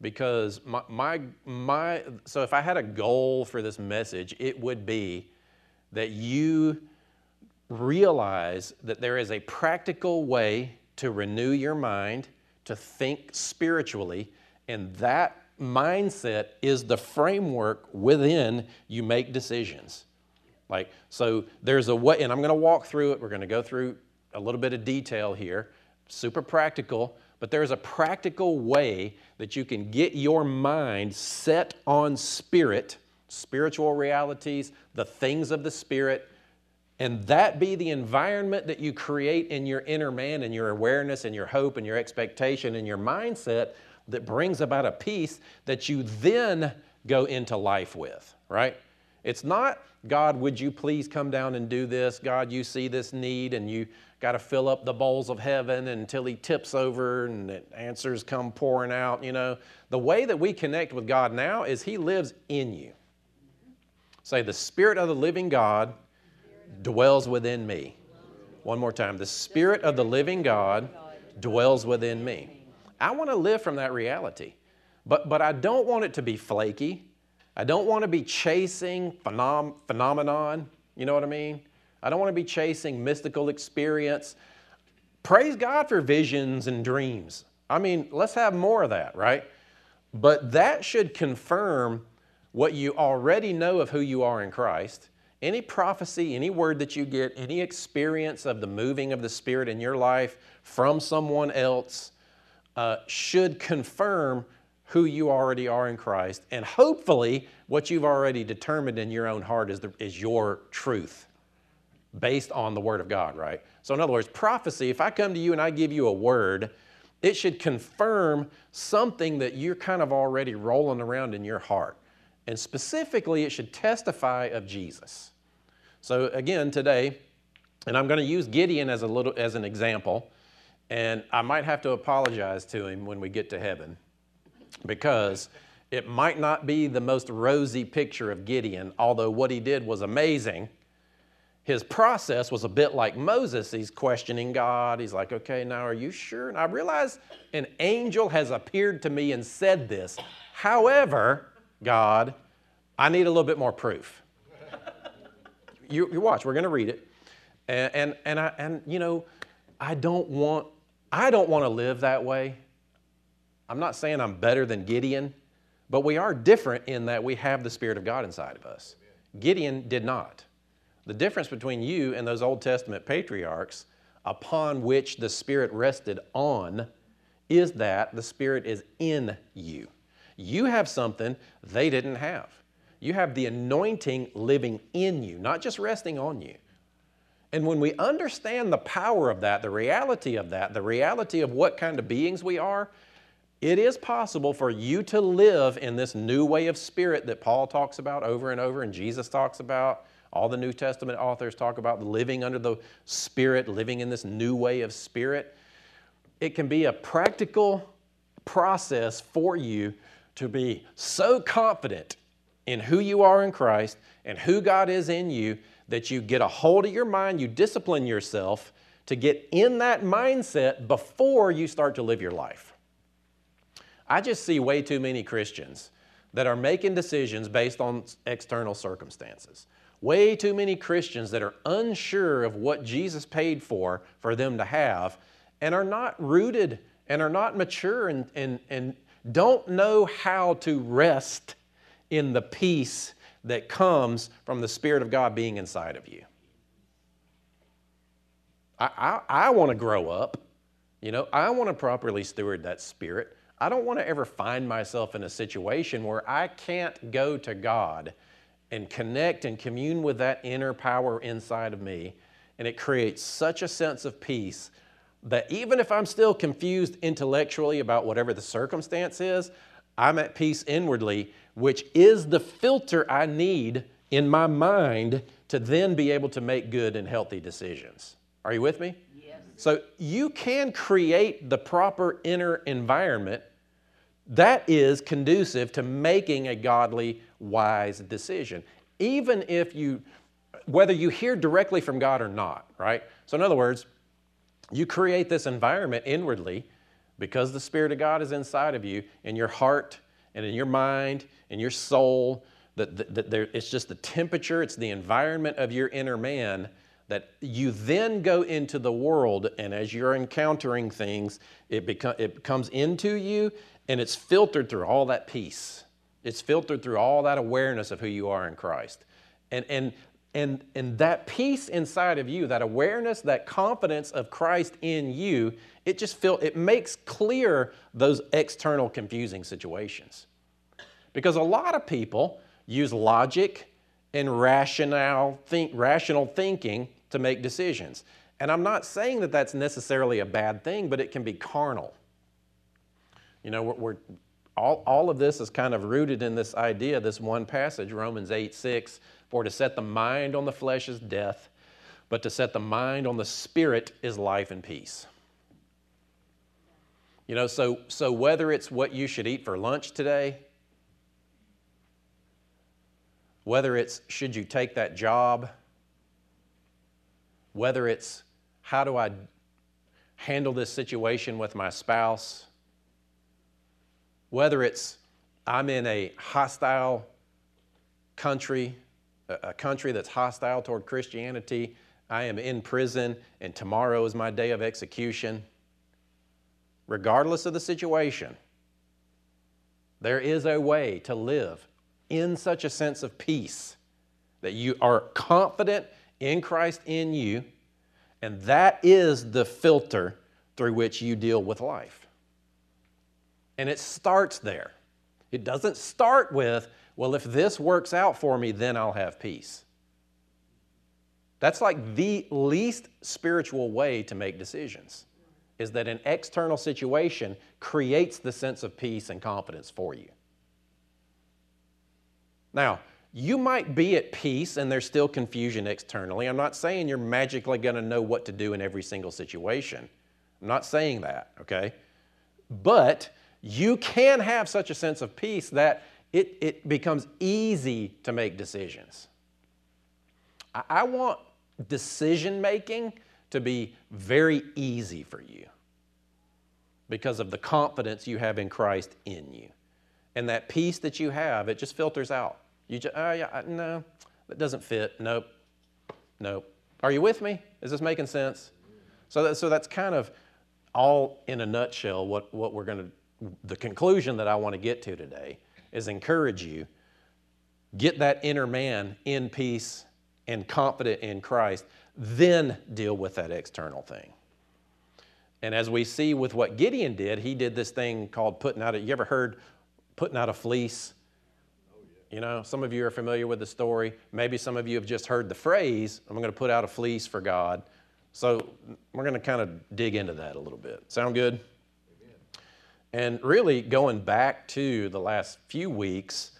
because my, my, my, so if I had a goal for this message, it would be that you realize that there is a practical way to renew your mind, to think spiritually, and that mindset is the framework within you make decisions. Like, so there's a way, and I'm going to walk through it. We're going to go through a little bit of detail here, super practical, but there's a practical way that you can get your mind set on spirit, spiritual realities, the things of the spirit, and that be the environment that you create in your inner man and your awareness and your hope and your expectation and your mindset that brings about a peace that you then go into life with, right? It's not, God, would you please come down and do this? God, you see this need and you got to fill up the bowls of heaven until he tips over and answers come pouring out, you know. The way that we connect with God now is he lives in you. Say, the Spirit of the living God dwells within me. One more time. The Spirit of the living God dwells within me. I want to live from that reality, but, but I don't want it to be flaky. I don't want to be chasing phenom- phenomenon. You know what I mean? I don't want to be chasing mystical experience. Praise God for visions and dreams. I mean, let's have more of that, right? But that should confirm what you already know of who you are in Christ any prophecy, any word that you get, any experience of the moving of the Spirit in your life from someone else uh, should confirm who you already are in Christ. And hopefully, what you've already determined in your own heart is, the, is your truth based on the Word of God, right? So, in other words, prophecy, if I come to you and I give you a word, it should confirm something that you're kind of already rolling around in your heart. And specifically, it should testify of Jesus. So again, today, and I'm going to use Gideon as a little as an example, and I might have to apologize to him when we get to heaven because it might not be the most rosy picture of Gideon, although what he did was amazing. His process was a bit like Moses. He's questioning God. He's like, okay, now are you sure? And I realize an angel has appeared to me and said this. However, God, I need a little bit more proof you, you watch, we're going to read it. And, and, and, I, and, you know, I don't want, I don't want to live that way. I'm not saying I'm better than Gideon, but we are different in that we have the Spirit of God inside of us. Gideon did not. The difference between you and those Old Testament patriarchs upon which the Spirit rested on is that the Spirit is in you. You have something they didn't have. You have the anointing living in you, not just resting on you. And when we understand the power of that, the reality of that, the reality of what kind of beings we are, it is possible for you to live in this new way of spirit that Paul talks about over and over and Jesus talks about. All the New Testament authors talk about living under the Spirit, living in this new way of spirit. It can be a practical process for you to be so confident in who you are in Christ and who God is in you that you get a hold of your mind, you discipline yourself to get in that mindset before you start to live your life. I just see way too many Christians that are making decisions based on external circumstances. Way too many Christians that are unsure of what Jesus paid for for them to have and are not rooted and are not mature and, and, and don't know how to rest in the peace that comes from the Spirit of God being inside of you. I, I, I want to grow up. You know, I want to properly steward that Spirit. I don't want to ever find myself in a situation where I can't go to God and connect and commune with that inner power inside of me. And it creates such a sense of peace that even if I'm still confused intellectually about whatever the circumstance is, I'm at peace inwardly, which is the filter I need in my mind to then be able to make good and healthy decisions. Are you with me? Yes. So you can create the proper inner environment that is conducive to making a godly, wise decision. Even if you, whether you hear directly from God or not, right? So, in other words, you create this environment inwardly because the Spirit of God is inside of you, in your heart and in your mind, in your soul. That, that, that there, it's just the temperature, it's the environment of your inner man that you then go into the world, and as you're encountering things, it, become, it comes into you and it's filtered through all that peace. It's filtered through all that awareness of who you are in Christ. And, and, and, and that peace inside of you, that awareness, that confidence of Christ in you, it just feel, it makes clear those external confusing situations. Because a lot of people use logic and rational, think, rational thinking to make decisions. And I'm not saying that that's necessarily a bad thing, but it can be carnal. You know, we're, we're, all, all of this is kind of rooted in this idea, this one passage, Romans 8 6, for to set the mind on the flesh is death, but to set the mind on the spirit is life and peace. You know, so, so whether it's what you should eat for lunch today, whether it's should you take that job, whether it's how do I handle this situation with my spouse, whether it's I'm in a hostile country, a country that's hostile toward Christianity, I am in prison, and tomorrow is my day of execution. Regardless of the situation, there is a way to live in such a sense of peace that you are confident in Christ in you, and that is the filter through which you deal with life. And it starts there. It doesn't start with, well, if this works out for me, then I'll have peace. That's like the least spiritual way to make decisions, is that an external situation creates the sense of peace and confidence for you. Now, you might be at peace and there's still confusion externally. I'm not saying you're magically going to know what to do in every single situation. I'm not saying that, okay? But you can have such a sense of peace that it, it becomes easy to make decisions. I, I want decision making to be very easy for you because of the confidence you have in Christ in you. And that peace that you have, it just filters out. You just, oh yeah, no, that doesn't fit. Nope, nope. Are you with me? Is this making sense? So, that, so that's kind of all in a nutshell what, what we're going to, the conclusion that I want to get to today is encourage you, get that inner man in peace and confident in Christ, then deal with that external thing. And as we see with what Gideon did, he did this thing called putting out a, you ever heard putting out a fleece? You know, some of you are familiar with the story. Maybe some of you have just heard the phrase, I'm going to put out a fleece for God. So we're going to kind of dig into that a little bit. Sound good? And really, going back to the last few weeks,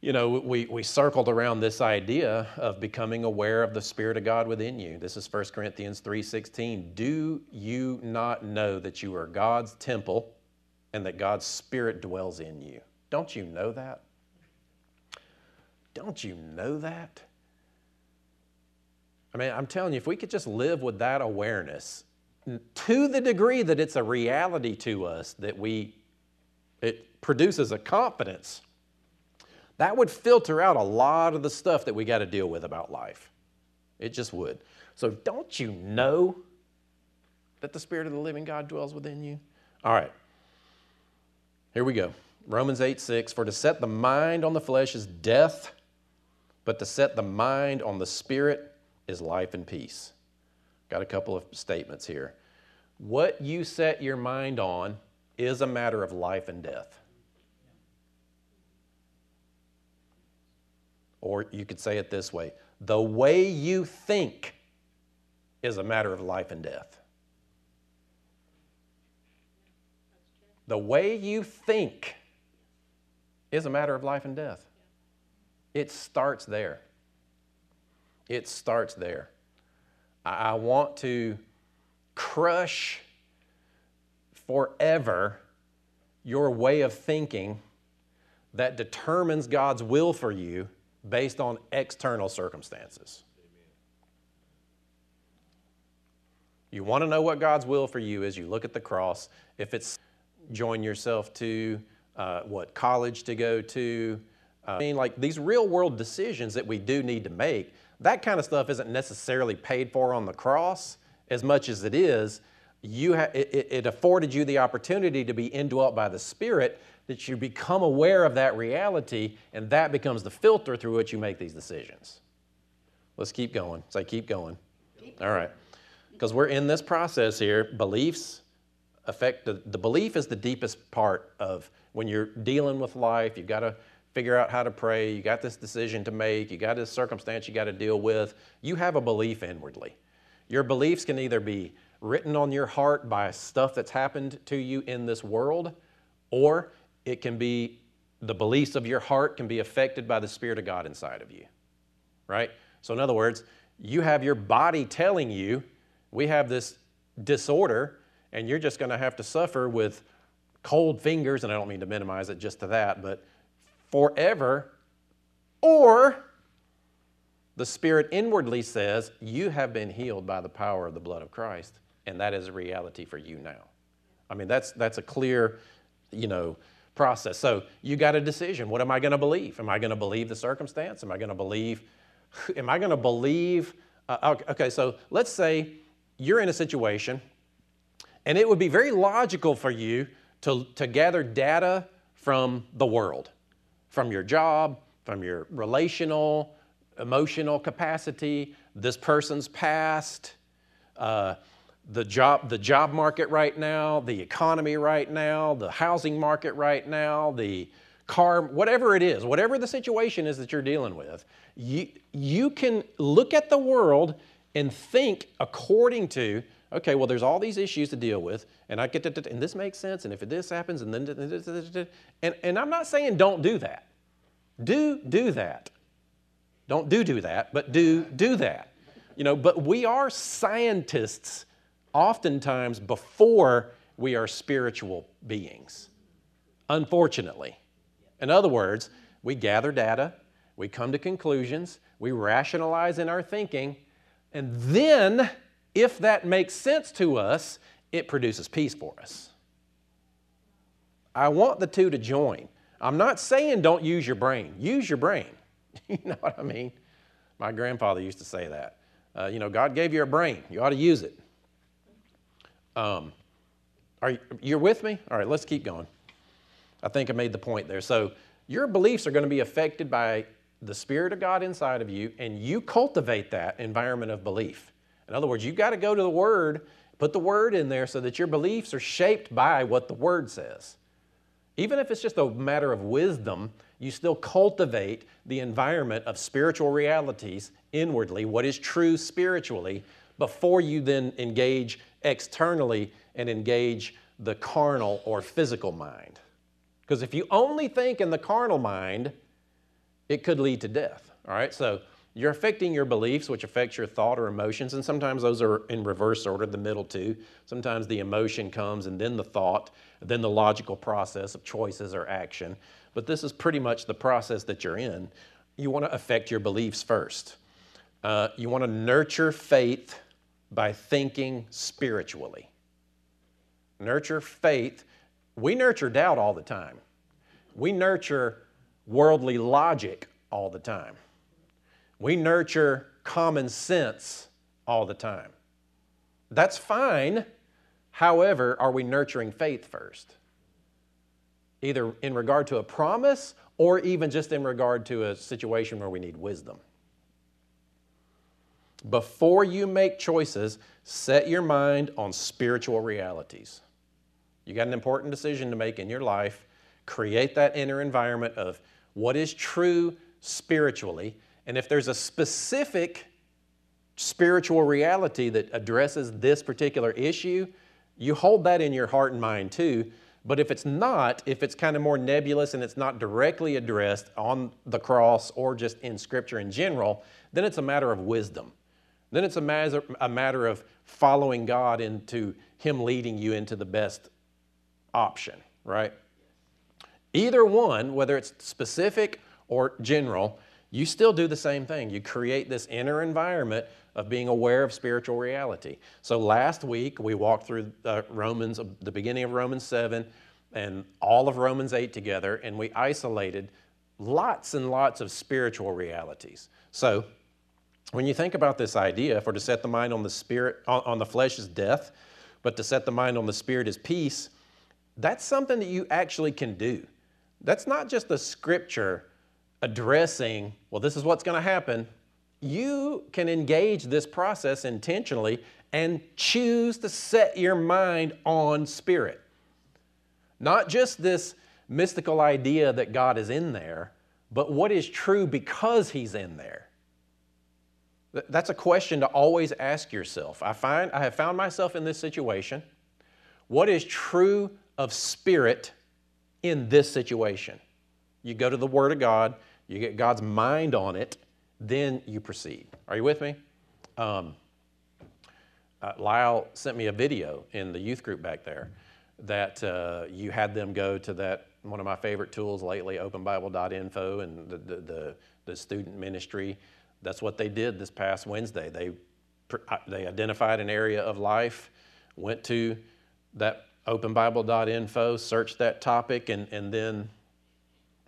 you know, we, we circled around this idea of becoming aware of the Spirit of God within you. This is 1 Corinthians 3.16. Do you not know that you are God's temple and that God's Spirit dwells in you? Don't you know that? Don't you know that? I mean, I'm telling you, if we could just live with that awareness to the degree that it's a reality to us, that we, it produces a confidence that would filter out a lot of the stuff that we got to deal with about life. It just would. So, don't you know that the Spirit of the living God dwells within you? All right. Here we go. Romans 8 6 For to set the mind on the flesh is death, but to set the mind on the Spirit is life and peace. Got a couple of statements here. What you set your mind on is a matter of life and death. Or you could say it this way the way you think is a matter of life and death. The way you think is a matter of life and death. It starts there. It starts there. I, want to crush forever your way of thinking that determines God's will for you based on external circumstances. You want to know what God's will for you is, you look at the cross. If it's join yourself to uh, what college to go to, uh, I mean, like these real world decisions that we do need to make, that kind of stuff isn't necessarily paid for on the cross as much as it is. You ha- it, it afforded you the opportunity to be indwelt by the Spirit that you become aware of that reality, and that becomes the filter through which you make these decisions. Let's keep going. Say, keep going. All right. Because we're in this process here. Beliefs affect the, the belief is the deepest part of when you're dealing with life. You've got to figure out how to pray. You got this decision to make. You got this circumstance you got to deal with. You have a belief inwardly. Your beliefs can either be written on your heart by stuff that's happened to you in this world, or it can be the beliefs of your heart can be affected by the Spirit of God inside of you, right? So, in other words, you have your body telling you, we have this disorder, and you're just going to have to suffer with cold fingers, and I don't mean to minimize it just to that, but forever, or the Spirit inwardly says, You have been healed by the power of the blood of Christ, and that is a reality for you now. I mean, that's, that's a clear, you know, process. So you got a decision. What am I going to believe? Am I going to believe the circumstance? Am I going to believe? Am I going to believe? Uh, okay, so let's say you're in a situation, and it would be very logical for you to, to gather data from the world, from your job, from your relational, emotional capacity, this person's past. Uh, the job, the job market right now, the economy right now, the housing market right now, the car, whatever it is, whatever the situation is that you're dealing with, you, you can look at the world and think according to, okay, well, there's all these issues to deal with, and I get to, and this makes sense, and if this happens, and then, and, and I'm not saying don't do that. Do do that. Don't do do that, but do do that. You know, but we are scientists oftentimes before we are spiritual beings, unfortunately. In other words, we gather data, we come to conclusions, we rationalize in our thinking, and then, if that makes sense to us, it produces peace for us. I want the two to join. I'm not saying don't use your brain, use your brain. you know what I mean? My grandfather used to say that. Uh, you know, God gave you a brain, you ought to use it. Um, are you, you're with me? All right, let's keep going. I think I made the point there. So your beliefs are going to be affected by the Spirit of God inside of you, and you cultivate that environment of belief. In other words, you've got to go to the Word, put the Word in there so that your beliefs are shaped by what the Word says. Even if it's just a matter of wisdom, you still cultivate the environment of spiritual realities inwardly, what is true spiritually, before you then engage externally and engage the carnal or physical mind. Because if you only think in the carnal mind, it could lead to death. All right, so you're affecting your beliefs, which affects your thought or emotions, and sometimes those are in reverse order, the middle two. Sometimes the emotion comes and then the thought, then the logical process of choices or action. But this is pretty much the process that you're in. You want to affect your beliefs first. Uh, you want to nurture faith by thinking spiritually. Nurture faith. We nurture doubt all the time. We nurture worldly logic all the time. We nurture common sense all the time. That's fine. However, are we nurturing faith first? Either in regard to a promise or even just in regard to a situation where we need wisdom. Before you make choices, set your mind on spiritual realities. You got an important decision to make in your life. Create that inner environment of what is true spiritually. And if there's a specific spiritual reality that addresses this particular issue, you hold that in your heart and mind too. But if it's not, if it's kind of more nebulous and it's not directly addressed on the cross or just in Scripture in general, then it's a matter of wisdom. Then it's a matter, a matter of following God into Him leading you into the best option, right? Either one, whether it's specific or general, you still do the same thing. You create this inner environment of being aware of spiritual reality. So last week we walked through uh, Romans, the beginning of Romans 7 and all of Romans 8 together, and we isolated lots and lots of spiritual realities. So when you think about this idea, for to set the mind on the spirit, on, on the flesh is death, but to set the mind on the spirit is peace, that's something that you actually can do. That's not just the scripture addressing, well, this is what's going to happen. You can engage this process intentionally and choose to set your mind on spirit. Not just this mystical idea that God is in there, but what is true because He's in there. That's a question to always ask yourself. I find I have found myself in this situation. What is true of spirit in this situation? You go to the Word of God, you get God's mind on it, then you proceed. Are you with me? Um, uh, Lyle sent me a video in the youth group back there that uh, you had them go to that one of my favorite tools lately, openbible.info, and the, the, the, the student ministry that's what they did this past Wednesday. They, they identified an area of life, went to that openbible.info, searched that topic, and, and then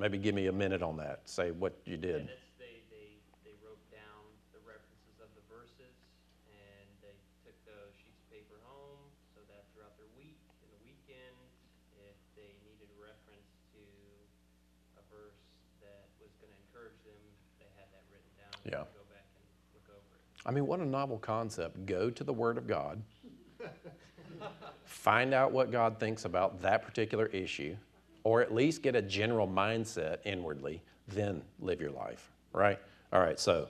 maybe give me a minute on that. Say what you did. They, they, they wrote down the references of the verses, and they took those sheets of paper home so that throughout their week and the weekend, if they needed a reference to a verse that was going to encourage them, they had that written down. Yeah. Go back and look over it. I mean, what a novel concept. Go to the Word of God, find out what God thinks about that particular issue, or at least get a general mindset inwardly, then live your life, right? All right, so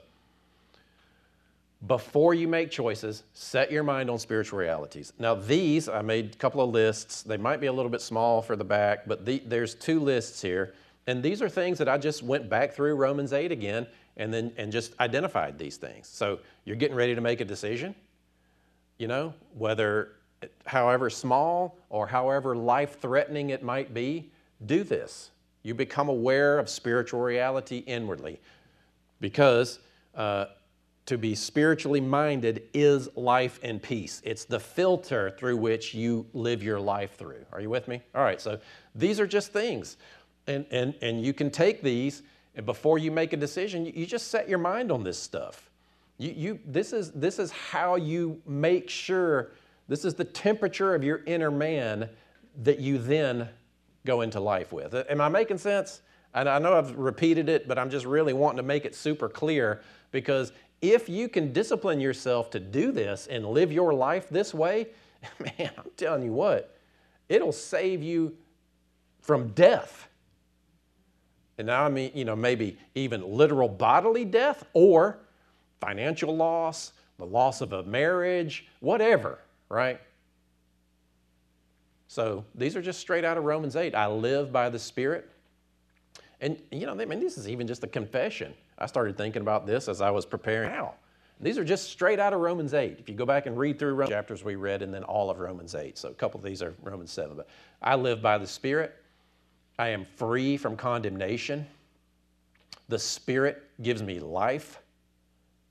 before you make choices, set your mind on spiritual realities. Now, these, I made a couple of lists. They might be a little bit small for the back, but the, there's two lists here. And these are things that I just went back through Romans 8 again and then and just identified these things. So you're getting ready to make a decision, you know, whether however small or however life threatening it might be, do this. You become aware of spiritual reality inwardly because uh, to be spiritually minded is life and peace. It's the filter through which you live your life through. Are you with me? All right, so these are just things. And, and, and you can take these, and before you make a decision, you, you just set your mind on this stuff. You, you, this, is, this is how you make sure, this is the temperature of your inner man that you then go into life with. Am I making sense? And I know I've repeated it, but I'm just really wanting to make it super clear because if you can discipline yourself to do this and live your life this way, man, I'm telling you what, it'll save you from death. And now I mean, you know, maybe even literal bodily death or financial loss, the loss of a marriage, whatever, right? So these are just straight out of Romans 8. I live by the Spirit. And, you know, I mean, this is even just a confession. I started thinking about this as I was preparing now. These are just straight out of Romans 8. If you go back and read through Romans chapters we read and then all of Romans 8. So a couple of these are Romans 7. But I live by the Spirit. I am free from condemnation. The Spirit gives me life.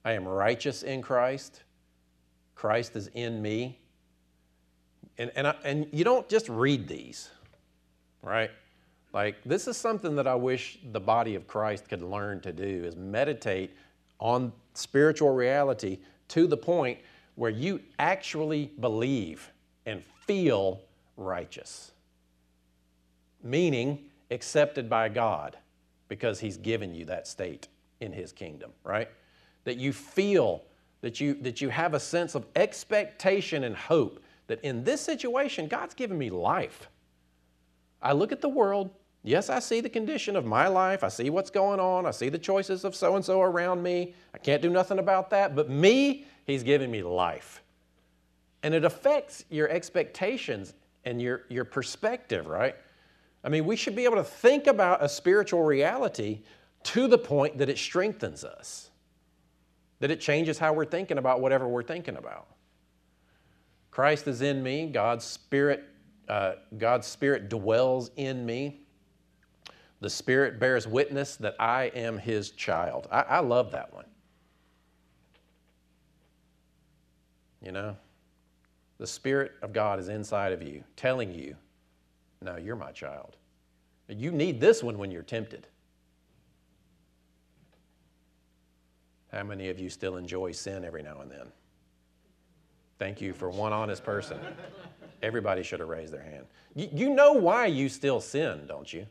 I am righteous in Christ. Christ is in me. And, and, I, and you don't just read these, right? Like, this is something that I wish the body of Christ could learn to do is meditate on spiritual reality to the point where you actually believe and feel righteous, meaning accepted by God because He's given you that state in His kingdom, right? That you feel, that you, that you have a sense of expectation and hope that in this situation, God's given me life. I look at the world. Yes, I see the condition of my life. I see what's going on. I see the choices of so and so around me. I can't do nothing about that. But me, He's given me life. And it affects your expectations and your, your perspective, right? I mean, we should be able to think about a spiritual reality to the point that it strengthens us, that it changes how we're thinking about whatever we're thinking about. Christ is in me, God's Spirit, uh, God's Spirit dwells in me. The Spirit bears witness that I am His child. I, I love that one. You know, the Spirit of God is inside of you, telling you, no, you're my child. You need this one when you're tempted. How many of you still enjoy sin every now and then? Thank you for one honest person. Everybody should have raised their hand. You, you know why you still sin, don't you?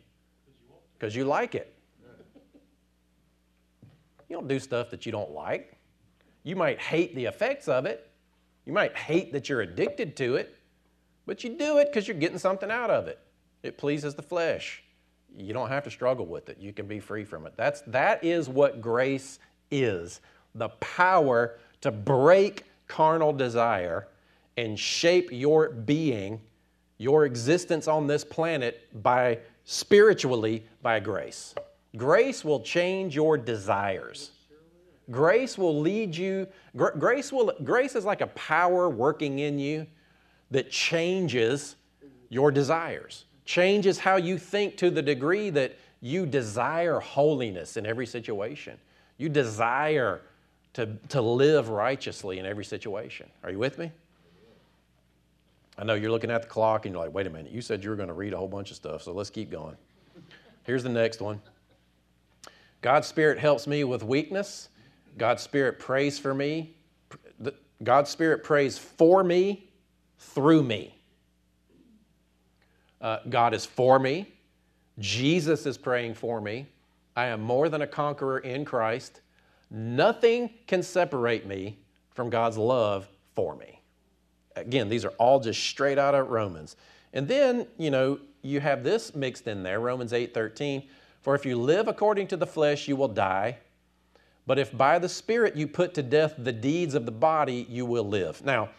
Because you like it. You don't do stuff that you don't like. You might hate the effects of it. You might hate that you're addicted to it, but you do it because you're getting something out of it. It pleases the flesh. You don't have to struggle with it. You can be free from it. That's, that is what grace is the power to break carnal desire and shape your being, your existence on this planet by spiritually by grace. Grace will change your desires. Grace will lead you, grace will grace is like a power working in you that changes your desires. Changes how you think to the degree that you desire holiness in every situation. You desire to, to live righteously in every situation. Are you with me? I know you're looking at the clock and you're like, wait a minute, you said you were going to read a whole bunch of stuff, so let's keep going. Here's the next one God's Spirit helps me with weakness. God's Spirit prays for me. God's Spirit prays for me through me. Uh, God is for me. Jesus is praying for me. I am more than a conqueror in Christ. Nothing can separate me from God's love for me. Again, these are all just straight out of Romans. And then, you know, you have this mixed in there, Romans 8 13. For if you live according to the flesh, you will die. But if by the Spirit you put to death the deeds of the body, you will live. Now,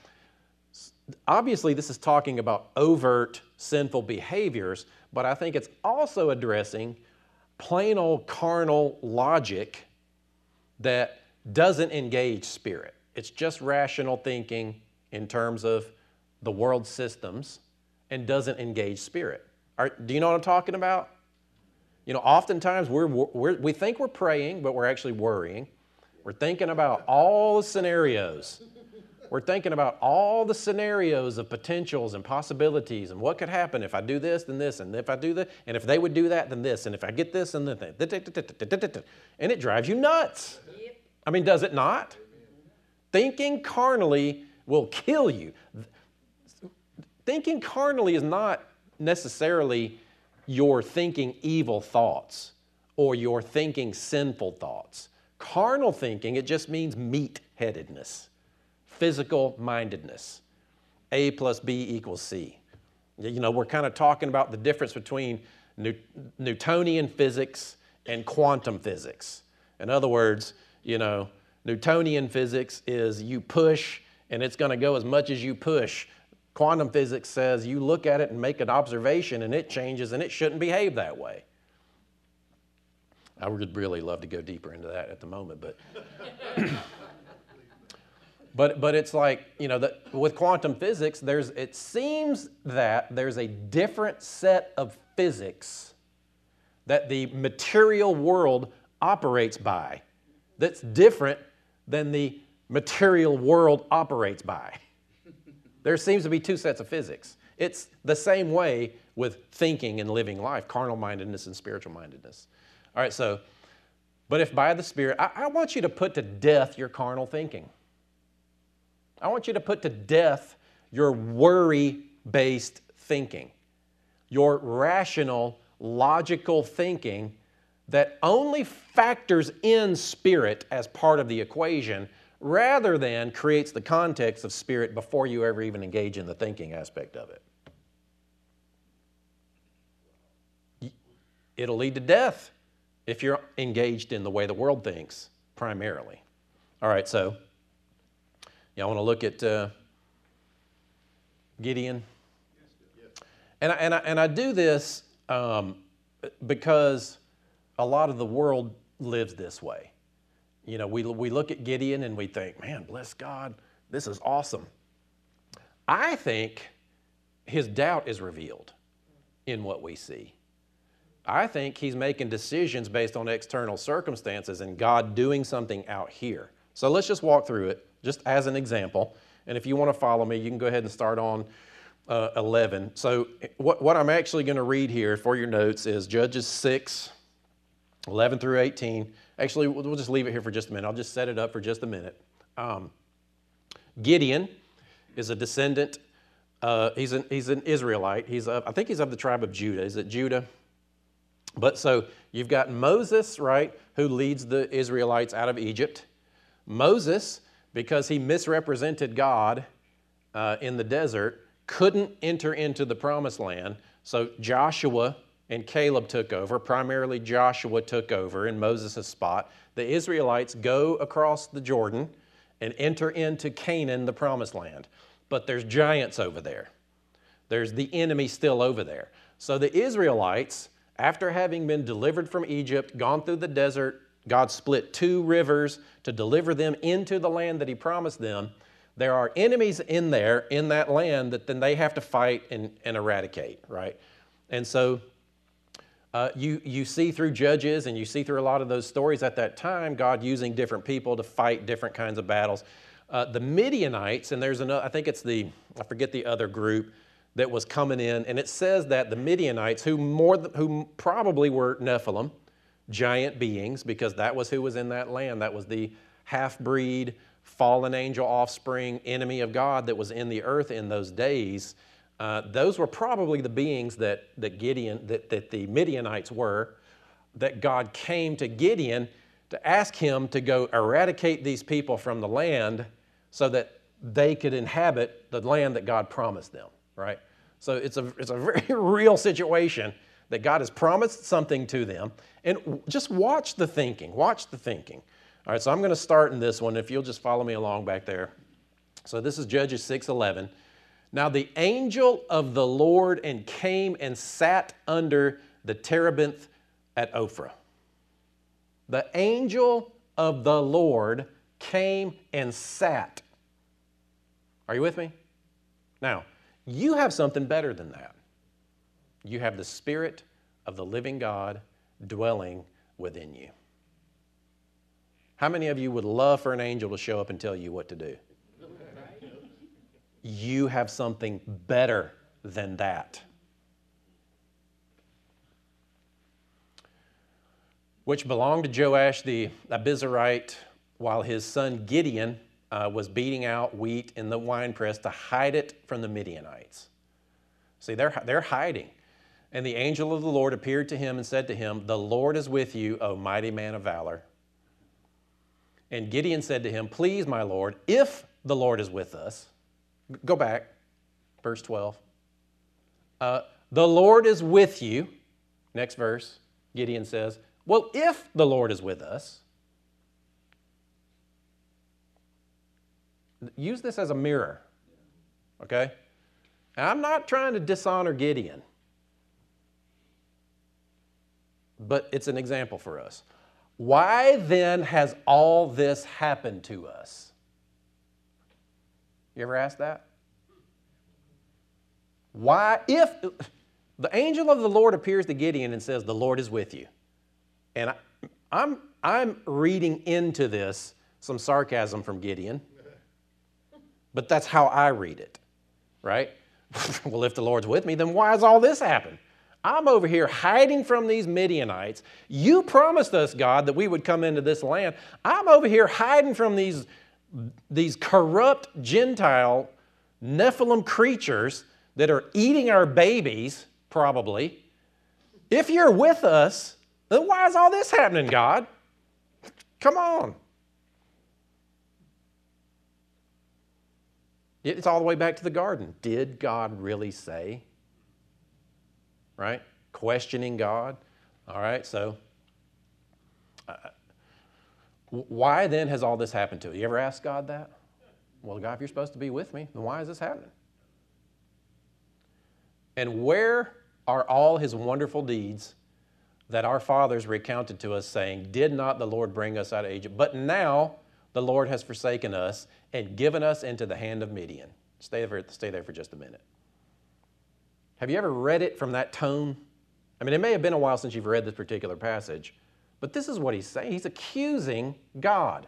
obviously, this is talking about overt sinful behaviors, but I think it's also addressing plain old carnal logic that doesn't engage spirit. It's just rational thinking in terms of the world systems and doesn't engage spirit. Are, do you know what I'm talking about? You know, oftentimes we're, we're, we think we're praying, but we're actually worrying. We're thinking about all the scenarios we're thinking about all the scenarios of potentials and possibilities and what could happen if I do this, then this, and if I do that, and if they would do that, then this, and if I get this, and then that. And it drives you nuts. I mean, does it not? Thinking carnally will kill you. Thinking carnally is not necessarily your thinking evil thoughts or your thinking sinful thoughts. Carnal thinking, it just means meat headedness physical mindedness. A plus B equals C. You know, we're kind of talking about the difference between Newtonian physics and quantum physics. In other words, you know, Newtonian physics is you push and it's going to go as much as you push. Quantum physics says you look at it and make an observation and it changes and it shouldn't behave that way. I would really love to go deeper into that at the moment, but But, but it's like, you know, the, with quantum physics, there's, it seems that there's a different set of physics that the material world operates by that's different than the material world operates by. there seems to be two sets of physics. It's the same way with thinking and living life carnal mindedness and spiritual mindedness. All right, so, but if by the Spirit, I, I want you to put to death your carnal thinking. I want you to put to death your worry based thinking, your rational, logical thinking that only factors in spirit as part of the equation rather than creates the context of spirit before you ever even engage in the thinking aspect of it. It'll lead to death if you're engaged in the way the world thinks primarily. All right, so Y'all want to look at uh, Gideon? And I, and I, and I do this um, because a lot of the world lives this way. You know, we, we look at Gideon and we think, man, bless God, this is awesome. I think his doubt is revealed in what we see. I think he's making decisions based on external circumstances and God doing something out here. So let's just walk through it, just as an example. And if you want to follow me, you can go ahead and start on uh, 11. So, what, what I'm actually going to read here for your notes is Judges 6, 11 through 18. Actually, we'll, just leave it here for just a minute. I'll just set it up for just a minute. Um, Gideon is a descendant, uh, he's, an, he's an Israelite. He's a, I think he's of the tribe of Judah. Is it Judah? But so you've got Moses, right, who leads the Israelites out of Egypt. Moses, because he misrepresented God uh, in the desert, couldn't enter into the promised land. So Joshua and Caleb took over. Primarily, Joshua took over in Moses' spot. The Israelites go across the Jordan and enter into Canaan, the promised land. But there's giants over there, there's the enemy still over there. So the Israelites, after having been delivered from Egypt, gone through the desert, God split two rivers to deliver them into the land that He promised them. There are enemies in there, in that land, that then they have to fight and, and eradicate, right? And so uh, you, you see through Judges and you see through a lot of those stories at that time, God using different people to fight different kinds of battles. Uh, the Midianites, and there's another, I think it's the, I forget the other group that was coming in, and it says that the Midianites, who, more, who probably were Nephilim, giant beings, because that was who was in that land, that was the half breed, fallen angel offspring, enemy of God that was in the earth in those days. Uh, those were probably the beings that, that Gideon, that, that the Midianites were, that God came to Gideon to ask him to go eradicate these people from the land so that they could inhabit the land that God promised them, right? So it's a, it's a very real situation that God has promised something to them. And just watch the thinking, watch the thinking. All right, so I'm going to start in this one if you'll just follow me along back there. So this is Judges 6:11. Now the angel of the Lord and came and sat under the terebinth at Ophrah. The angel of the Lord came and sat. Are you with me? Now, you have something better than that. You have the Spirit of the living God dwelling within you. How many of you would love for an angel to show up and tell you what to do? You have something better than that. Which belonged to Joash the Abiezrite while his son Gideon uh, was beating out wheat in the winepress to hide it from the Midianites. See, they're, they're hiding. And the angel of the Lord appeared to him and said to him, The Lord is with you, O mighty man of valor. And Gideon said to him, Please, my Lord, if the Lord is with us, Go back, verse 12. Uh, the Lord is with you. Next verse, Gideon says, Well, if the Lord is with us, use this as a mirror, okay? I'm not trying to dishonor Gideon, but it's an example for us. Why then has all this happened to us? You ever ask that? Why, if the angel of the Lord appears to Gideon and says, The Lord is with you. And I, I'm, I'm reading into this some sarcasm from Gideon, but that's how I read it, right? well, if the Lord's with me, then why has all this happened? I'm over here hiding from these Midianites. You promised us, God, that we would come into this land. I'm over here hiding from these these corrupt Gentile Nephilim creatures that are eating our babies, probably. If you're with us, then why is all this happening, God? Come on. It's all the way back to the garden. Did God really say? Right? Questioning God. All right, so why then has all this happened to you? You ever ask God that? Well, God, if you're supposed to be with me, then why is this happening? And where are all his wonderful deeds that our fathers recounted to us, saying, Did not the Lord bring us out of Egypt? But now the Lord has forsaken us and given us into the hand of Midian. Stay there, stay there for just a minute. Have you ever read it from that tone? I mean, it may have been a while since you've read this particular passage, but this is what he's saying. He's accusing God,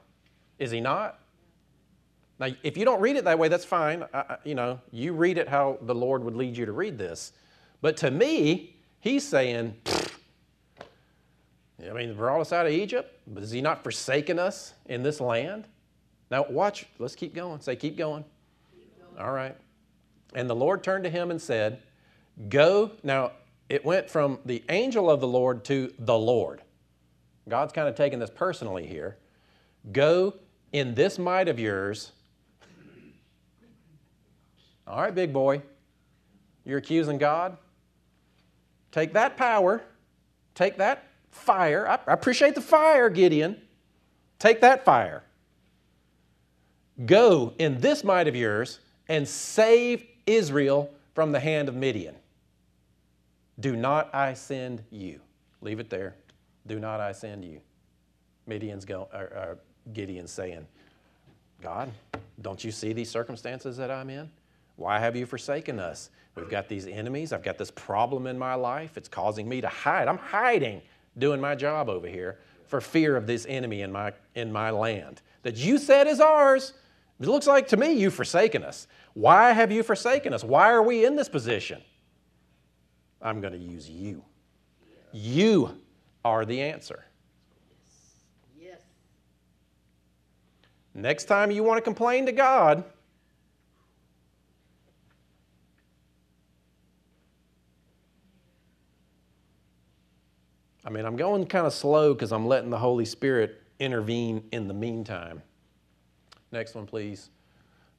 is he not? Now, if you don't read it that way, that's fine. I, you know, you read it how the Lord would lead you to read this. But to me, he's saying, I mean, brought us out of Egypt, but has he not forsaken us in this land? Now, watch, let's keep going. Say, keep going. Keep going. All right. And the Lord turned to him and said, Go. Now, it went from the angel of the Lord to the Lord. God's kind of taking this personally here. Go in this might of yours. All right, big boy. You're accusing God? Take that power, take that fire. I, appreciate the fire, Gideon. Take that fire. Go in this might of yours and save Israel from the hand of Midian. Do not I send you. Leave it there. Do not I send you. Midian's going, or, or Gideon's saying, God, don't you see these circumstances that I'm in? Why have you forsaken us? We've got these enemies. I've got this problem in my life. It's causing me to hide. I'm hiding, doing my job over here for fear of this enemy in my, in my land that you said is ours. It looks like to me you've forsaken us. Why have you forsaken us? Why are we in this position? I'm going to use you. You are the answer. Yes. yes. Next time you want to complain to God, I mean, I'm going kind of slow because I'm letting the Holy Spirit intervene in the meantime. Next one, please.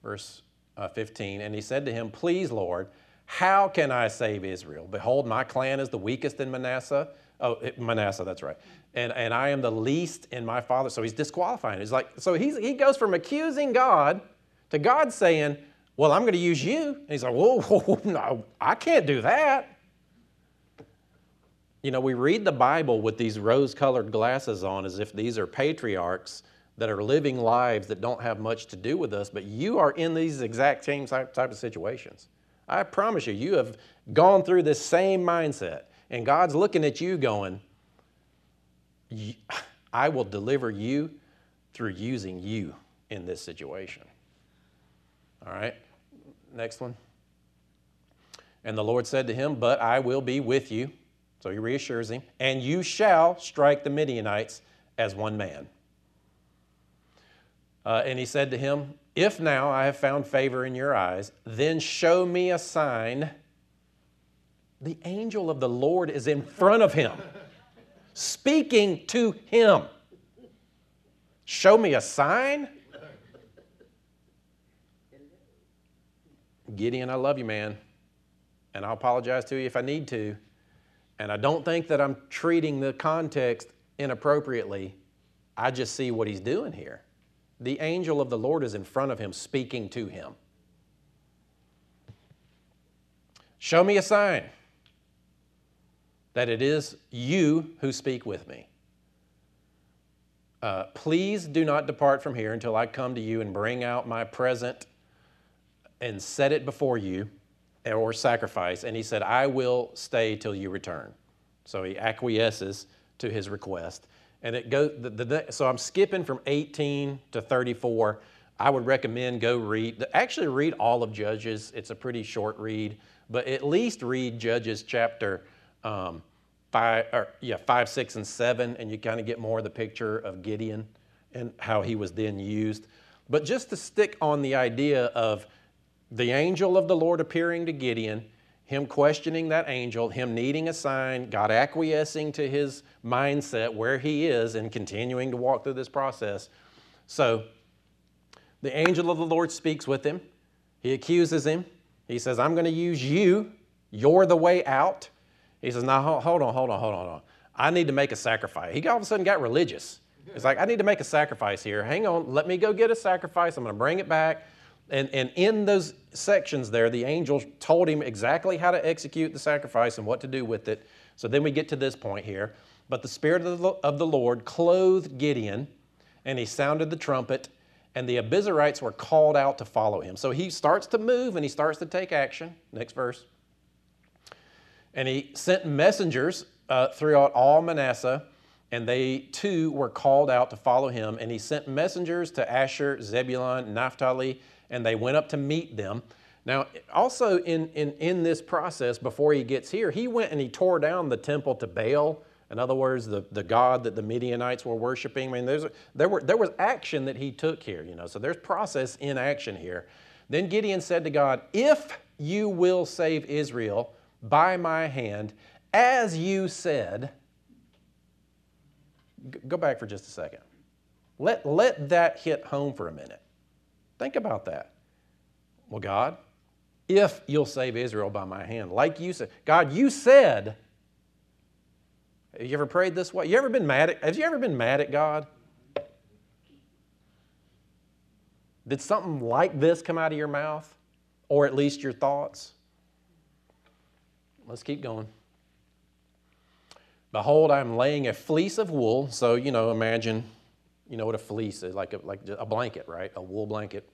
Verse uh, 15. And he said to him, Please, Lord, how can I save Israel? Behold, my clan is the weakest in Manasseh. Oh, Manasseh, that's right. And, and I am the least in my father. So he's disqualifying. He's like, so he's, he goes from accusing God to God saying, Well, I'm going to use you. And he's like, Whoa, whoa, no, I can't do that. You know, we read the Bible with these rose colored glasses on as if these are patriarchs that are living lives that don't have much to do with us, but you are in these exact same type of situations. I promise you, you have gone through this same mindset, and God's looking at you going, I will deliver you through using you in this situation. All right, next one. And the Lord said to him, But I will be with you so he reassures him, and you shall strike the Midianites as one man. Uh, and he said to him, If now I have found favor in your eyes, then show me a sign. The angel of the Lord is in front of him, speaking to him. Show me a sign? Gideon, I love you, man. And I'll apologize to you if I need to. And I don't think that I'm treating the context inappropriately. I just see what he's doing here. The angel of the Lord is in front of him, speaking to him. Show me a sign that it is you who speak with me. Uh, please do not depart from here until I come to you and bring out my present and set it before you or sacrifice. And he said, I will stay till you return. So he acquiesces to his request. And it goes, the, the, so I'm skipping from 18 to 34. I would recommend go read, actually read all of Judges. It's a pretty short read, but at least read Judges chapter um, five, or, yeah, five, six, and seven, and you kind of get more of the picture of Gideon and how he was then used. But just to stick on the idea of the angel of the Lord appearing to Gideon, him questioning that angel, him needing a sign, God acquiescing to his mindset where he is and continuing to walk through this process. So the angel of the Lord speaks with him. He accuses him. He says, I'm going to use you. You're the way out. He says, Now, hold on, hold on, hold on, hold on. I need to make a sacrifice. He all of a sudden got religious. He's like, I need to make a sacrifice here. Hang on, let me go get a sacrifice. I'm going to bring it back. And, and in those sections there, the angel told him exactly how to execute the sacrifice and what to do with it. So then we get to this point here. But the Spirit of the, Lord clothed Gideon, and he sounded the trumpet, and the Abiezrites were called out to follow him. So he starts to move and he starts to take action. Next verse. And he sent messengers uh, throughout all Manasseh, and they too were called out to follow him. And he sent messengers to Asher, Zebulun, Naphtali, and they went up to meet them. Now, also in, in, in this process, before he gets here, he went and he tore down the temple to Baal. In other words, the, the God that the Midianites were worshiping. I mean, there's, there, were, there was action that he took here, you know, so there's process in action here. Then Gideon said to God, If you will save Israel by my hand, as you said, go back for just a second. Let, let that hit home for a minute. Think about that. Well, God, if you'll save Israel by my hand, like you said, God, you said, have you ever prayed this way? You ever been mad at, have you ever been mad at God? Did something like this come out of your mouth? Or at least your thoughts? Let's keep going. Behold, I'm laying a fleece of wool. So, you know, imagine, you know what a fleece is like a, like a blanket, right? A wool blanket.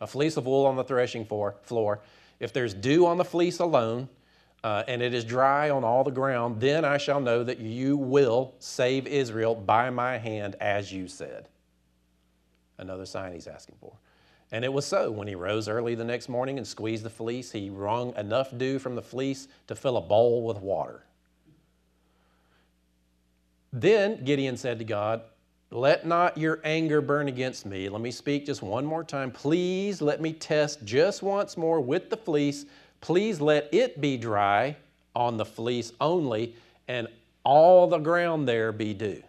A fleece of wool on the threshing floor. floor. If there's dew on the fleece alone, uh, and it is dry on all the ground, then I shall know that you will save Israel by my hand, as you said. Another sign he's asking for. And it was so. When he rose early the next morning and squeezed the fleece, he wrung enough dew from the fleece to fill a bowl with water. Then Gideon said to God, Let not your anger burn against me. Let me speak just one more time. Please let me test just once more with the fleece. Please let it be dry on the fleece only, and all the ground there be dew.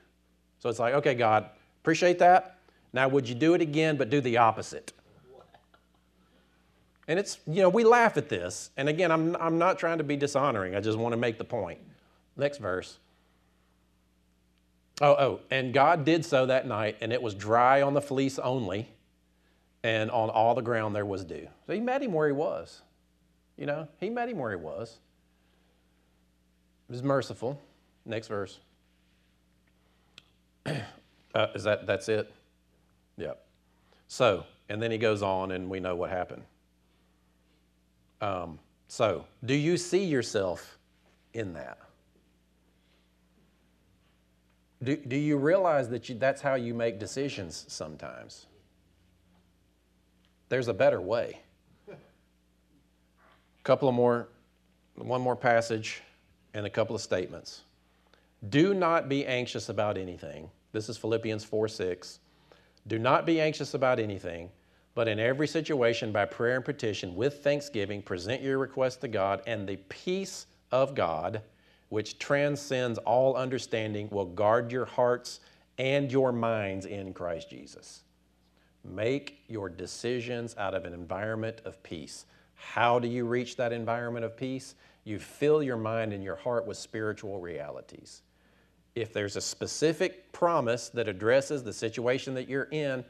So it's like, okay, God, appreciate that. Now, would you do it again, but do the opposite? And it's, you know, we laugh at this. And again, I'm, I'm not trying to be dishonoring. I just want to make the point. Next verse. Oh, oh, and God did so that night, and it was dry on the fleece only, and on all the ground there was dew. So he met him where he was. You know, he met him where he was. He was merciful. Next verse. Uh, is that that's it? Yep. So, and then he goes on, and we know what happened. Um, so, do you see yourself in that? Do, do you realize that you, that's how you make decisions sometimes? There's a better way. A couple of more, one more passage and a couple of statements. Do not be anxious about anything. This is Philippians 4 6. Do not be anxious about anything, but in every situation, by prayer and petition, with thanksgiving, present your requests to God, and the peace of God, which transcends all understanding, will guard your hearts and your minds in Christ Jesus. Make your decisions out of an environment of peace. How do you reach that environment of peace? You fill your mind and your heart with spiritual realities. If there's a specific promise that addresses the situation that you're in,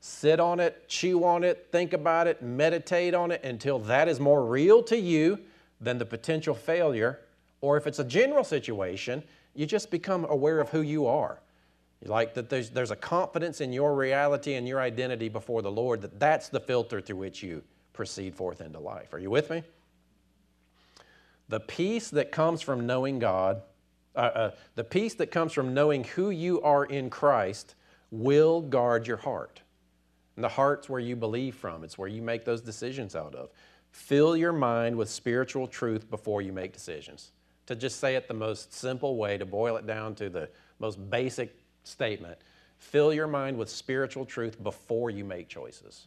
sit on it, chew on it, think about it, meditate on it until that is more real to you than the potential failure. Or if it's a general situation, you just become aware of who you are. Like that there's, there's a confidence in your reality and your identity before the Lord that that's the filter through which you proceed forth into life. Are you with me? The peace that comes from knowing God, uh, uh, the peace that comes from knowing who you are in Christ will guard your heart. And the heart's where you believe from, it's where you make those decisions out of. Fill your mind with spiritual truth before you make decisions. To just say it the most simple way, to boil it down to the most basic statement, fill your mind with spiritual truth before you make choices.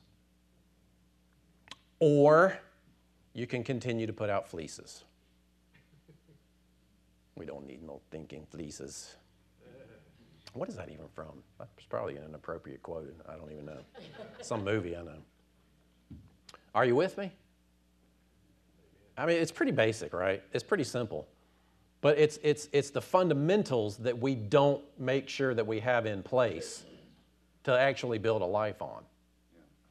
Or you can continue to put out fleeces. We don't need no thinking fleeces. What is that even from? That's probably an inappropriate quote. I don't even know. Some movie, I know. Are you with me? I mean, it's pretty basic, right? It's pretty simple. But it's, it's, it's the fundamentals that we don't make sure that we have in place to actually build a life on,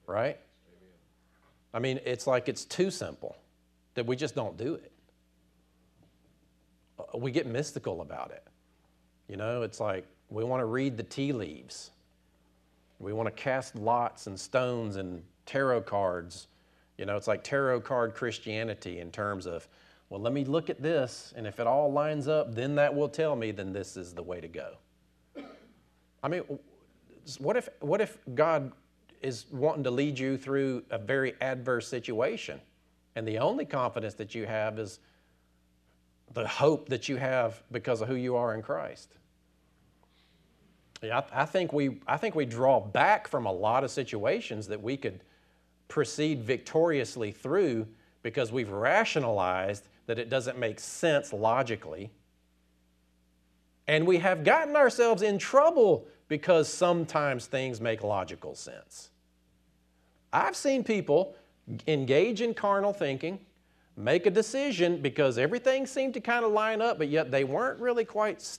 right? I mean, it's like it's too simple that we just don't do it. Uh, We get mystical about it. You know, it's like we want to read the tea leaves. We want to cast lots and stones and tarot cards. You know, it's like tarot card Christianity in terms of, well, let me look at this, and if it all lines up, then that will tell me then this is the way to go. I mean, what if, what if God is wanting to lead you through a very adverse situation, and the only confidence that you have is the hope that you have because of who you are in Christ? Yeah, I, think we, I think we draw back from a lot of situations that we could proceed victoriously through because we've rationalized that it doesn't make sense logically. And we have gotten ourselves in trouble because sometimes things make logical sense. I've seen people engage in carnal thinking, make a decision because everything seemed to kind of line up, but yet they weren't really quite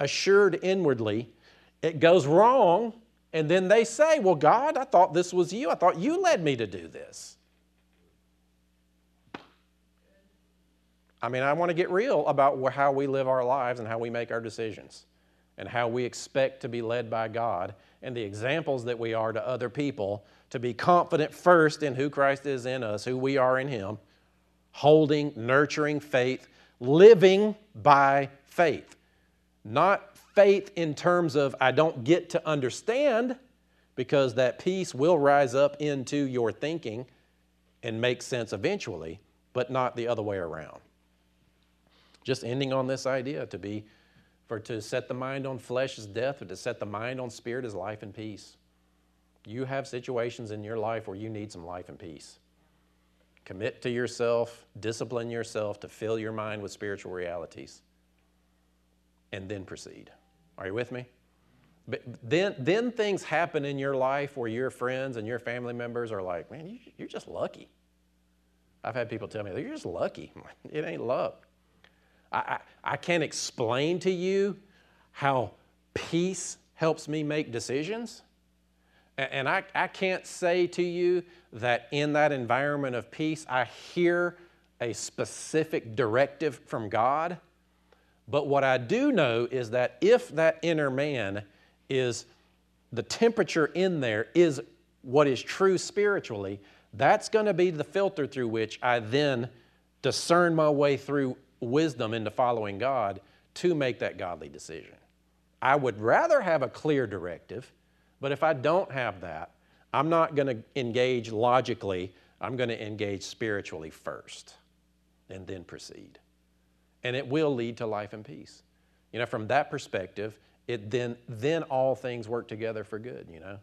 assured inwardly. It goes wrong, and then they say, Well, God, I thought this was you. I thought you led me to do this. I mean, I want to get real about how we live our lives and how we make our decisions and how we expect to be led by God and the examples that we are to other people to be confident first in who Christ is in us, who we are in Him, holding, nurturing faith, living by faith. Not faith in terms of I don't get to understand, because that peace will rise up into your thinking and make sense eventually, but not the other way around. Just ending on this idea to be, for to set the mind on flesh is death, or to set the mind on spirit is life and peace. You have situations in your life where you need some life and peace. Commit to yourself, discipline yourself to fill your mind with spiritual realities, and then proceed. Are you with me? But then, then things happen in your life where your friends and your family members are like, man, you, you're just lucky. I've had people tell me, you're just lucky. It ain't luck. I, I, I can't explain to you how peace helps me make decisions. And I, I can't say to you that in that environment of peace, I hear a specific directive from God. But what I do know is that if that inner man is the temperature in there is what is true spiritually, that's going to be the filter through which I then discern my way through wisdom into following God to make that godly decision. I would rather have a clear directive, but if I don't have that, I'm not going to engage logically, I'm going to engage spiritually first and then proceed and it will lead to life and peace. You know, from that perspective, it then then all things work together for good, you know.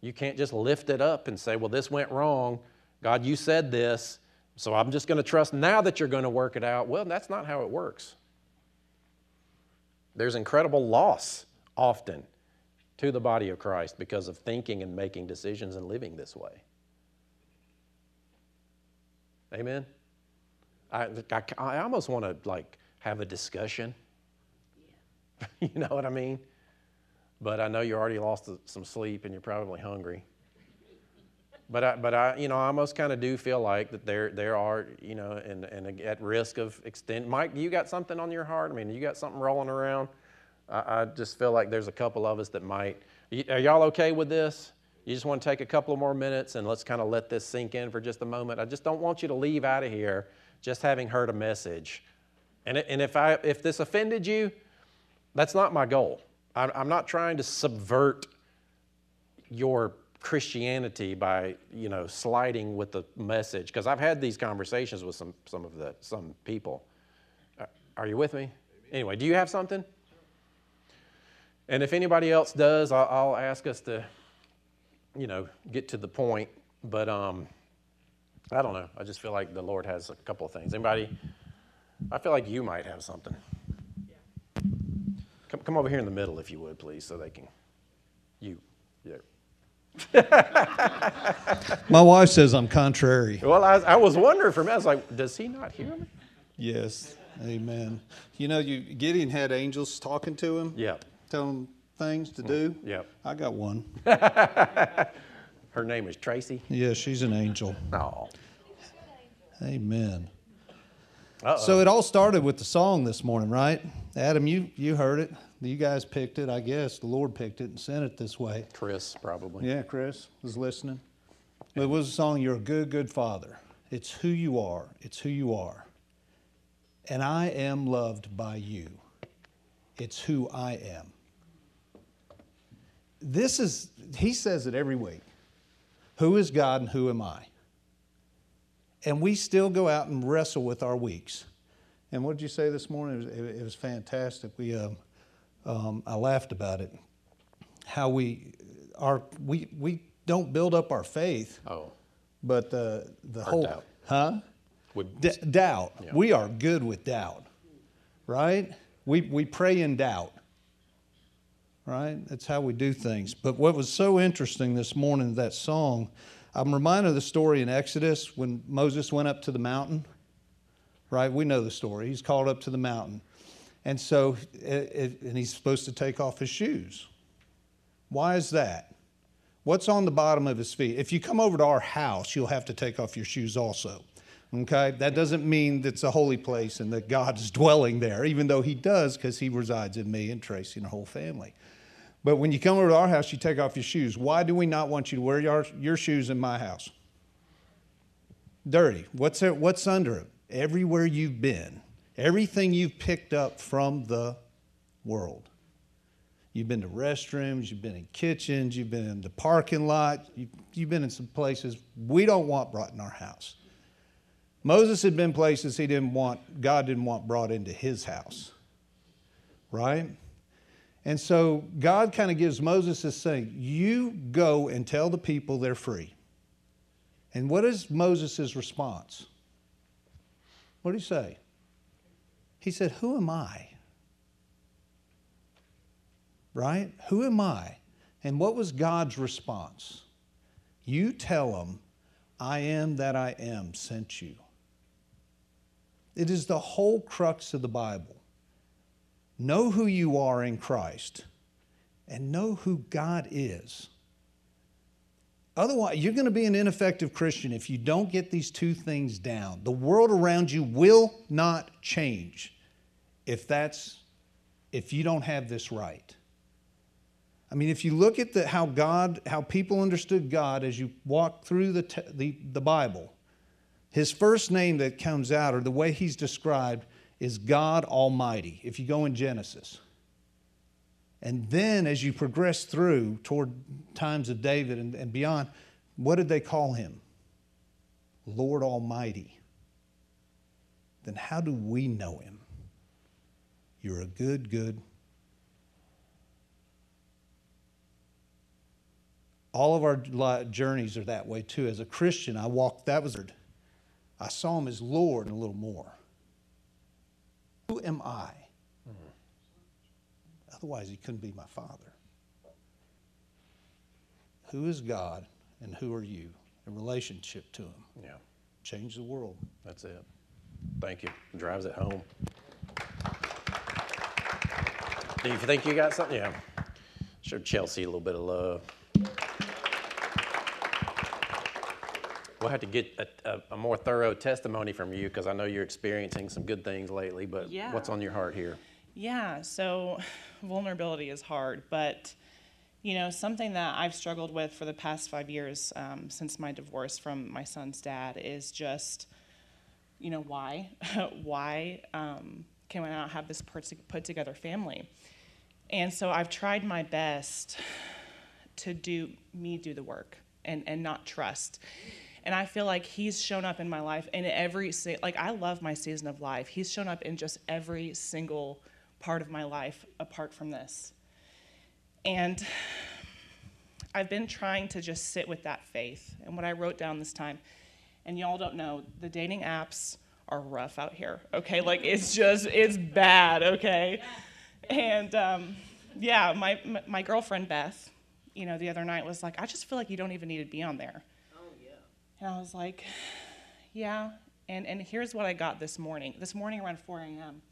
You can't just lift it up and say, "Well, this went wrong. God, you said this, so I'm just going to trust now that you're going to work it out." Well, that's not how it works. There's incredible loss often to the body of Christ because of thinking and making decisions and living this way. Amen. I, I, I almost want to like have a discussion. you know what I mean? But I know you already lost some sleep and you're probably hungry. But I, but I, you know, I almost kind of do feel like that there, there are, you know, and, and at risk of extend. Mike, you got something on your heart? I mean, you got something rolling around? I, I just feel like there's a couple of us that might. Are y'all okay with this? You just want to take a couple of more minutes and let's kind of let this sink in for just a moment. I just don't want you to leave out of here just having heard a message. And, and if, I, if this offended you, that's not my goal. I'm, I'm not trying to subvert your Christianity by, you know, sliding with the message. Because I've had these conversations with some, some of the, some people. Uh, Are you with me? Anyway, do you have something? And if anybody else does, I'll, I'll ask us to, you know, get to the point. But um, I don't know. I just feel like the Lord has a couple of things. Anybody? I feel like you might have something. Come, come over here in the middle, if you would, please, so they can. You. Yeah. My wife says I'm contrary. Well, I, I was wondering for a minute. I was like, does he not hear me? Yes. Amen. You know, you Gideon had angels talking to him, Yeah. telling him things to do. Mm, yeah. I got one. Her name is Tracy. Yeah, she's an angel. Oh. Amen. Uh-oh. So it all started with the song this morning, right? Adam, you, you heard it. You guys picked it, I guess. The Lord picked it and sent it this way. Chris, probably. Yeah, Chris was listening. It was a song, You're a Good, Good Father. It's who you are. It's who you are. And I am loved by you. It's who I am. This is, he says it every week. Who is God and who am I? And we still go out and wrestle with our weeks. And what did you say this morning? It was, it was fantastic. We, um, um, I laughed about it. How we, our, we, we don't build up our faith, Oh. but the, the Our whole, doubt. huh? Would, D- doubt. Yeah. We are good with doubt, right? We, we pray in doubt, right? That's how we do things. But what was so interesting this morning, that song, I'm reminded of the story in Exodus when Moses went up to the mountain, right? We know the story. He's called up to the mountain. And so, and he's supposed to take off his shoes. Why is that? What's on the bottom of his feet? If you come over to our house, you'll have to take off your shoes also. Okay? That doesn't mean it's a holy place and that God is dwelling there, even though He does because He resides in me and Tracy and the whole family. But when you come over to our house, you take off your shoes. Why do we not want you to wear your, your shoes in my house? Dirty. What's, there, what's under it? Everywhere you've been, everything you've picked up from the world. You've been to restrooms, you've been in kitchens, you've been in the parking lot, you've, you've been in some places we don't want brought in our house. Moses had been places he didn't want, God didn't want brought into his house, right? And so God kind of gives Moses this thing you go and tell the people they're free. And what is Moses' response? What did he say? He said, Who am I? right? Who am I? And what was God's response? You tell them, I am that I am sent you. It is the whole crux of the Bible. Know who you are in Christ and know who God is. Otherwise, you're going to be an ineffective Christian if you don't get these two things down. The world around you will not change if that's if you don't have this right. I mean, if you look at the, how God, how people understood God as you walk through the, the, the Bible, his first name that comes out, or the way he's described, is God Almighty, if you go in Genesis. And then as you progress through toward times of David and, and beyond, what did they call him? Lord Almighty. Then how do we know him? You're a good, good all of our journeys are that way too. As a Christian, I walked that was I saw him as Lord and a little more. Who am I? Otherwise, he couldn't be my father. Who is God and who are you in relationship to him? yeah, Change the world. that's it. Thank you. Drives it home. Do you think you got something? Yeah. Show Chelsea a little bit of love. We'll have to get a, a, a more thorough testimony from you because I know you're experiencing some good things lately. But Yeah. what's on your heart here? Yeah, so vulnerability is hard, but you know, something that I've struggled with for the past five years um, since my divorce from my son's dad is just, you know, why? why um, can I not have this put put together family? And so I've tried my best to do me do the work and, and not trust. And I feel like he's shown up in my life in every se- like I love my season of life. He's shown up in just every single part of my life apart from this. And I've been trying to just sit with that faith. And what I wrote down this time, and y'all don't know, the dating apps are rough out here. Okay, like it's just it's bad. Okay, and um, yeah, my my- my girlfriend Beth, you know, the other night was like, I just feel like you don't even need to be on there. And I was like, yeah. And, and here's what I got this morning. This morning around 4 a.m.,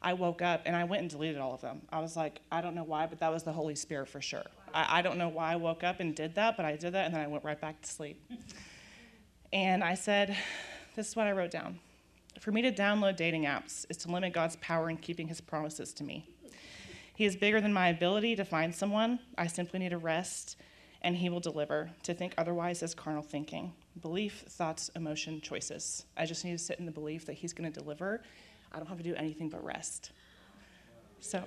I woke up and I went and deleted all of them. I was like, I don't know why, but that was the Holy Spirit for sure. I, I don't know why I woke up and did that, but I did that and then I went right back to sleep. And I said, This is what I wrote down. For me to download dating apps is to limit God's power in keeping his promises to me. He is bigger than my ability to find someone. I simply need to rest, and he will deliver. To think otherwise is carnal thinking. Belief, thoughts, emotion, choices. I just need to sit in the belief that he's going to deliver. I don't have to do anything but rest. So,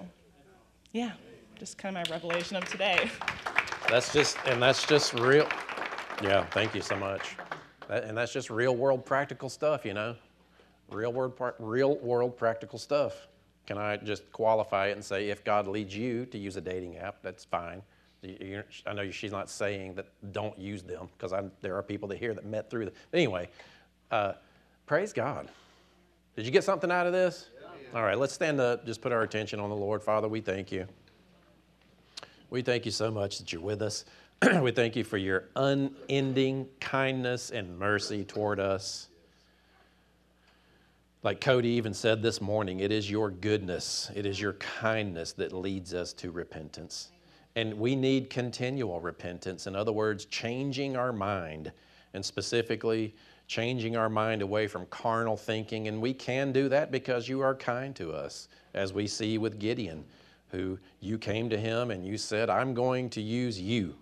yeah, just kind of my revelation of today. That's just, and that's just real. Yeah, thank you so much. That, and that's just real world practical stuff, you know? Real world, real world practical stuff. Can I just qualify it and say if God leads you to use a dating app, that's fine. I know she's not saying that don't use them because there are people that hear that met through them. Anyway, uh, praise God. Did you get something out of this? All right, let's stand up. Just put our attention on the Lord. Father, we thank you. We thank you so much that you're with us. we thank you for your unending kindness and mercy toward us. Like Cody even said this morning, it is your goodness, it is your kindness that leads us to repentance. And we need continual repentance. In other words, changing our mind, and specifically, changing our mind away from carnal thinking. And we can do that because you are kind to us, as we see with Gideon, who you came to him and you said, I'm going to use you.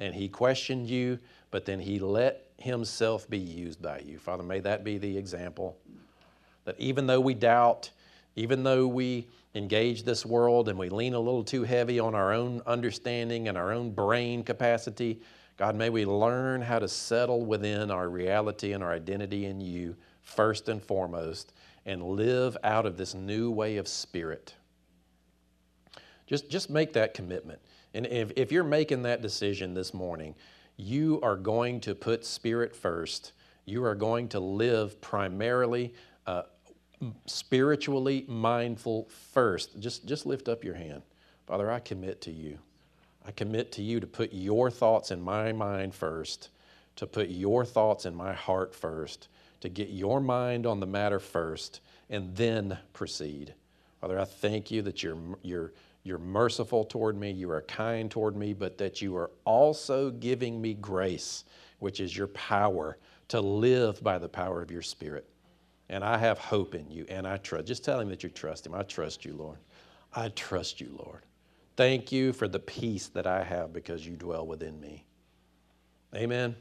And he questioned you, but then he let himself be used by you. Father, may that be the example that even though we doubt, even though we engage this world and we lean a little too heavy on our own understanding and our own brain capacity, God, may we learn how to settle within our reality and our identity in you first and foremost and live out of this new way of spirit. Just, just make that commitment. And if, if you're making that decision this morning, you are going to put spirit first. You are going to live primarily uh, spiritually mindful first. Just, just lift up your hand. Father, I commit to you. I commit to you to put your thoughts in my mind first, to put your thoughts in my heart first, to get your mind on the matter first, and then proceed. Father, I thank you that you're, you're, you're merciful toward me, you are kind toward me, but that you are also giving me grace, which is your power to live by the power of your Spirit. And I have hope in you, and I trust. Just tell him that you trust him. I trust you, Lord. I trust you, Lord. Thank you for the peace that I have because you dwell within me. Amen.